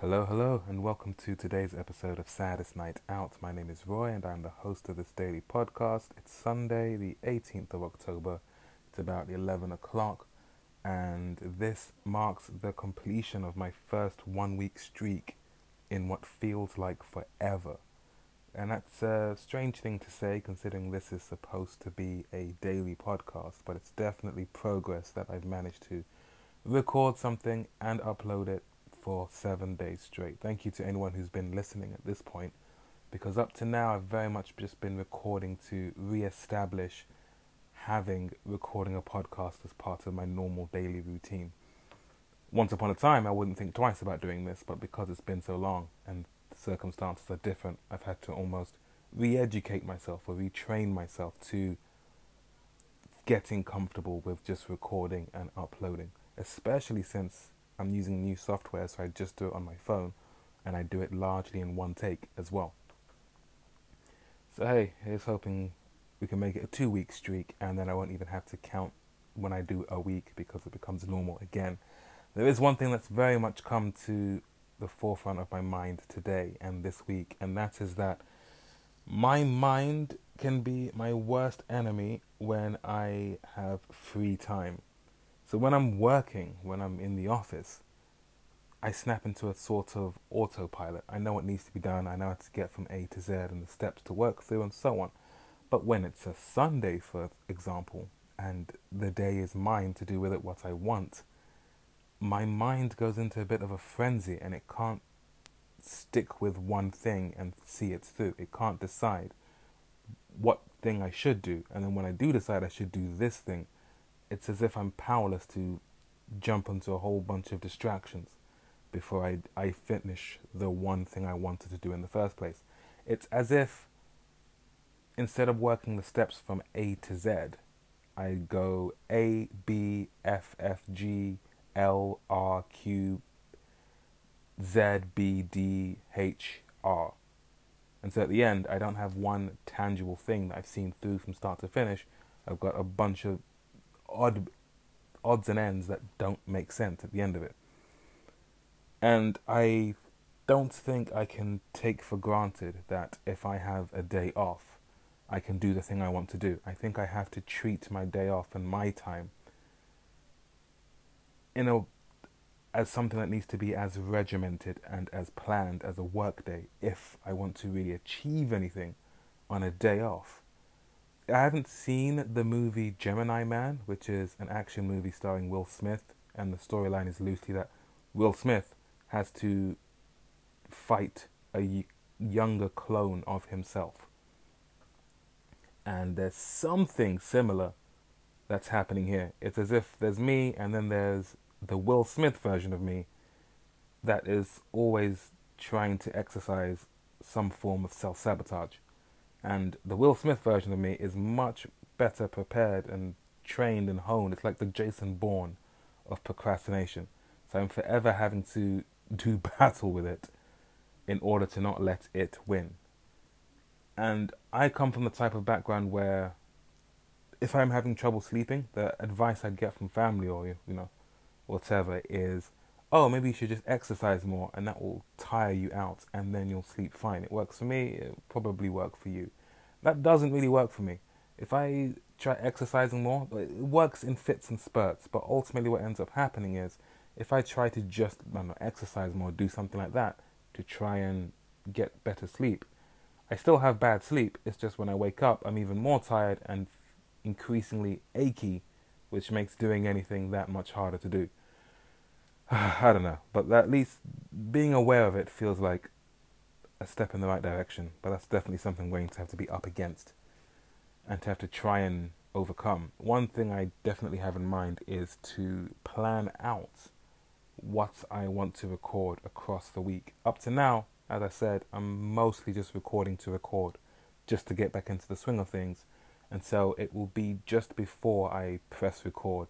Hello, hello, and welcome to today's episode of Saddest Night Out. My name is Roy, and I'm the host of this daily podcast. It's Sunday, the 18th of October. It's about 11 o'clock, and this marks the completion of my first one week streak in what feels like forever. And that's a strange thing to say considering this is supposed to be a daily podcast, but it's definitely progress that I've managed to record something and upload it for seven days straight. Thank you to anyone who's been listening at this point, because up to now I've very much just been recording to re-establish having recording a podcast as part of my normal daily routine. Once upon a time, I wouldn't think twice about doing this, but because it's been so long and the circumstances are different, I've had to almost re-educate myself or retrain myself to getting comfortable with just recording and uploading, especially since I'm using new software, so I just do it on my phone and I do it largely in one take as well. So, hey, here's hoping we can make it a two week streak and then I won't even have to count when I do a week because it becomes normal again. There is one thing that's very much come to the forefront of my mind today and this week, and that is that my mind can be my worst enemy when I have free time. So when I'm working, when I'm in the office, I snap into a sort of autopilot. I know what needs to be done. I know how to get from A to Z and the steps to work through and so on. But when it's a Sunday, for example, and the day is mine to do with it what I want, my mind goes into a bit of a frenzy and it can't stick with one thing and see it through. It can't decide what thing I should do. And then when I do decide I should do this thing, it's as if I'm powerless to jump onto a whole bunch of distractions before I, I finish the one thing I wanted to do in the first place. It's as if instead of working the steps from A to Z, I go A, B, F, F, G, L, R, Q, Z, B, D, H, R. And so at the end, I don't have one tangible thing that I've seen through from start to finish. I've got a bunch of odd odds and ends that don't make sense at the end of it. And I don't think I can take for granted that if I have a day off, I can do the thing I want to do. I think I have to treat my day off and my time in a as something that needs to be as regimented and as planned as a work day if I want to really achieve anything on a day off. I haven't seen the movie Gemini Man, which is an action movie starring Will Smith, and the storyline is loosely that Will Smith has to fight a younger clone of himself. And there's something similar that's happening here. It's as if there's me, and then there's the Will Smith version of me that is always trying to exercise some form of self sabotage. And the Will Smith version of me is much better prepared and trained and honed. It's like the Jason Bourne of procrastination. So I'm forever having to do battle with it in order to not let it win. And I come from the type of background where if I'm having trouble sleeping, the advice I'd get from family or you know whatever is, oh, maybe you should just exercise more and that will tire you out and then you'll sleep fine. It works for me, it probably work for you. That doesn't really work for me. If I try exercising more, it works in fits and spurts, but ultimately what ends up happening is if I try to just I know, exercise more, do something like that to try and get better sleep, I still have bad sleep. It's just when I wake up, I'm even more tired and increasingly achy, which makes doing anything that much harder to do. I don't know, but at least being aware of it feels like a step in the right direction. But that's definitely something we're going to have to be up against and to have to try and overcome. One thing I definitely have in mind is to plan out what I want to record across the week. Up to now, as I said, I'm mostly just recording to record, just to get back into the swing of things. And so it will be just before I press record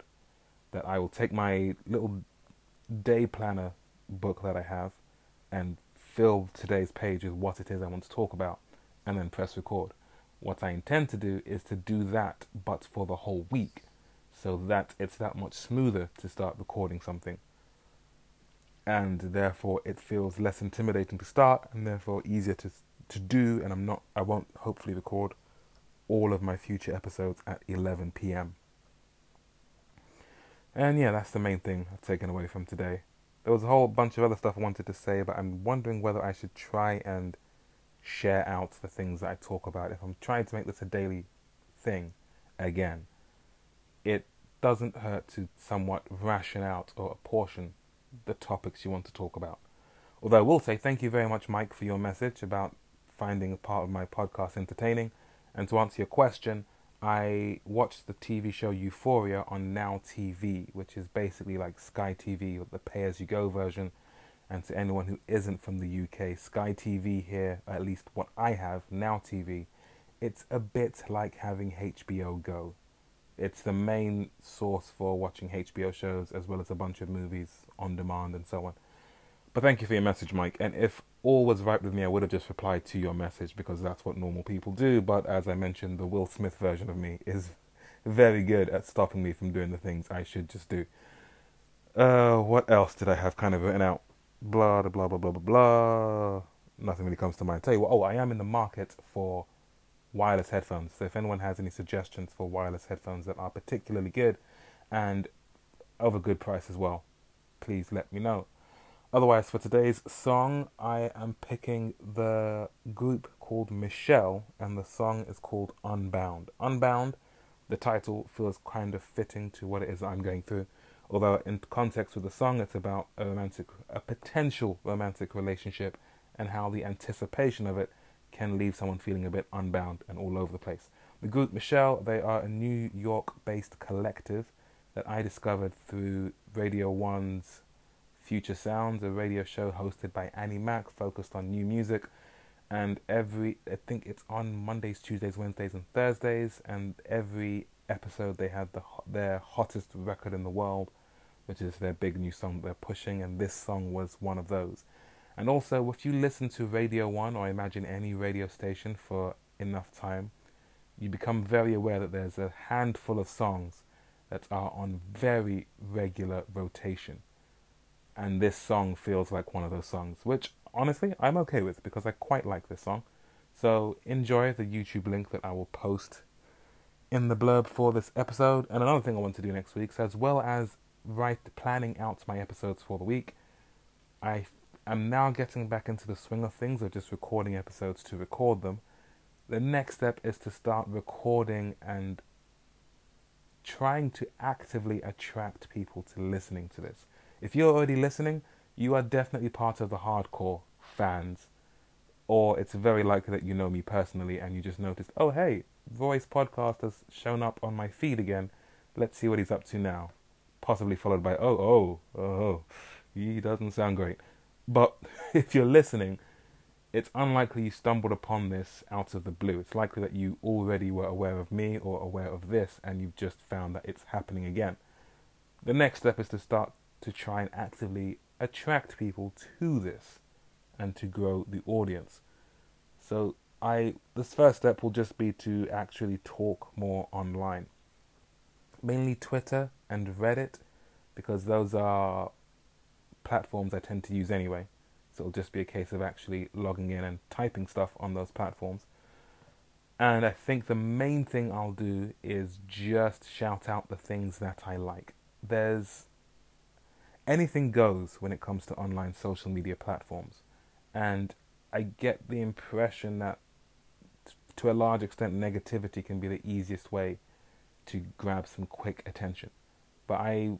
that I will take my little day planner book that I have and fill today's page with what it is I want to talk about and then press record. What I intend to do is to do that, but for the whole week, so that it's that much smoother to start recording something. and therefore it feels less intimidating to start, and therefore easier to to do. And I'm not, I won't hopefully record all of my future episodes at 11 p.m. And yeah, that's the main thing I've taken away from today. There was a whole bunch of other stuff I wanted to say, but I'm wondering whether I should try and share out the things that I talk about. If I'm trying to make this a daily thing again, it doesn't hurt to somewhat ration out or apportion the topics you want to talk about. Although I will say thank you very much, Mike, for your message about finding a part of my podcast entertaining. And to answer your question, I watched the TV show Euphoria on Now TV, which is basically like Sky TV, the pay as you go version. And to anyone who isn't from the UK, Sky TV here, at least what I have, Now TV, it's a bit like having HBO Go. It's the main source for watching HBO shows as well as a bunch of movies on demand and so on. But thank you for your message, Mike. And if all was right with me, I would have just replied to your message because that's what normal people do. But as I mentioned, the Will Smith version of me is very good at stopping me from doing the things I should just do. Uh, what else did I have kind of written out? Blah, blah, blah, blah, blah, blah. Nothing really comes to mind. Tell you what, oh, I am in the market for wireless headphones. So if anyone has any suggestions for wireless headphones that are particularly good and of a good price as well, please let me know. Otherwise, for today's song, I am picking the group called Michelle, and the song is called Unbound. Unbound, the title feels kind of fitting to what it is I'm going through. Although, in context with the song, it's about a romantic, a potential romantic relationship, and how the anticipation of it can leave someone feeling a bit unbound and all over the place. The group Michelle, they are a New York based collective that I discovered through Radio 1's Future Sounds, a radio show hosted by Annie Mac focused on new music. And every, I think it's on Mondays, Tuesdays, Wednesdays, and Thursdays. And every episode they had the their hottest record in the world, which is their big new song they're pushing. And this song was one of those. And also, if you listen to Radio 1 or imagine any radio station for enough time, you become very aware that there's a handful of songs that are on very regular rotation. And this song feels like one of those songs, which honestly I'm okay with because I quite like this song. So enjoy the YouTube link that I will post in the blurb for this episode. And another thing I want to do next week, so as well as write planning out my episodes for the week, I'm now getting back into the swing of things of just recording episodes to record them. The next step is to start recording and trying to actively attract people to listening to this. If you're already listening, you are definitely part of the hardcore fans, or it's very likely that you know me personally and you just noticed, oh, hey, Roy's podcast has shown up on my feed again. Let's see what he's up to now. Possibly followed by, oh, oh, oh, he doesn't sound great. But if you're listening, it's unlikely you stumbled upon this out of the blue. It's likely that you already were aware of me or aware of this and you've just found that it's happening again. The next step is to start to try and actively attract people to this and to grow the audience. So I this first step will just be to actually talk more online. Mainly Twitter and Reddit because those are platforms I tend to use anyway. So it'll just be a case of actually logging in and typing stuff on those platforms. And I think the main thing I'll do is just shout out the things that I like. There's anything goes when it comes to online social media platforms. And I get the impression that to a large extent negativity can be the easiest way to grab some quick attention. But I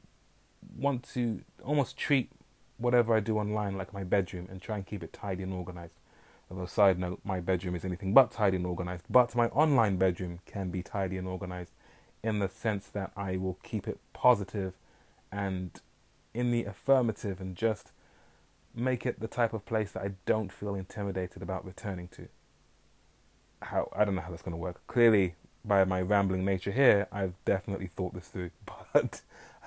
want to almost treat whatever I do online, like my bedroom, and try and keep it tidy and organized. Although, side note, my bedroom is anything but tidy and organized, but my online bedroom can be tidy and organized in the sense that I will keep it positive and in the affirmative and just make it the type of place that I don't feel intimidated about returning to. How I don't know how that's going to work. Clearly, by my rambling nature here, I've definitely thought this through, but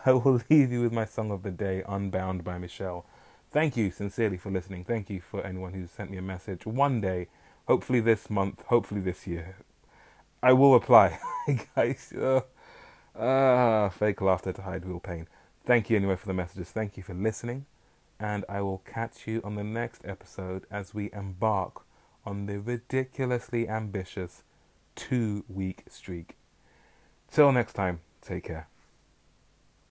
I will leave you with my song of the day, Unbound by Michelle. Thank you sincerely for listening. Thank you for anyone who sent me a message. One day, hopefully this month, hopefully this year, I will reply. Guys, uh, uh, fake laughter to hide real pain. Thank you anyway for the messages. Thank you for listening. and I will catch you on the next episode as we embark on the ridiculously ambitious two week streak. Till next time, take care.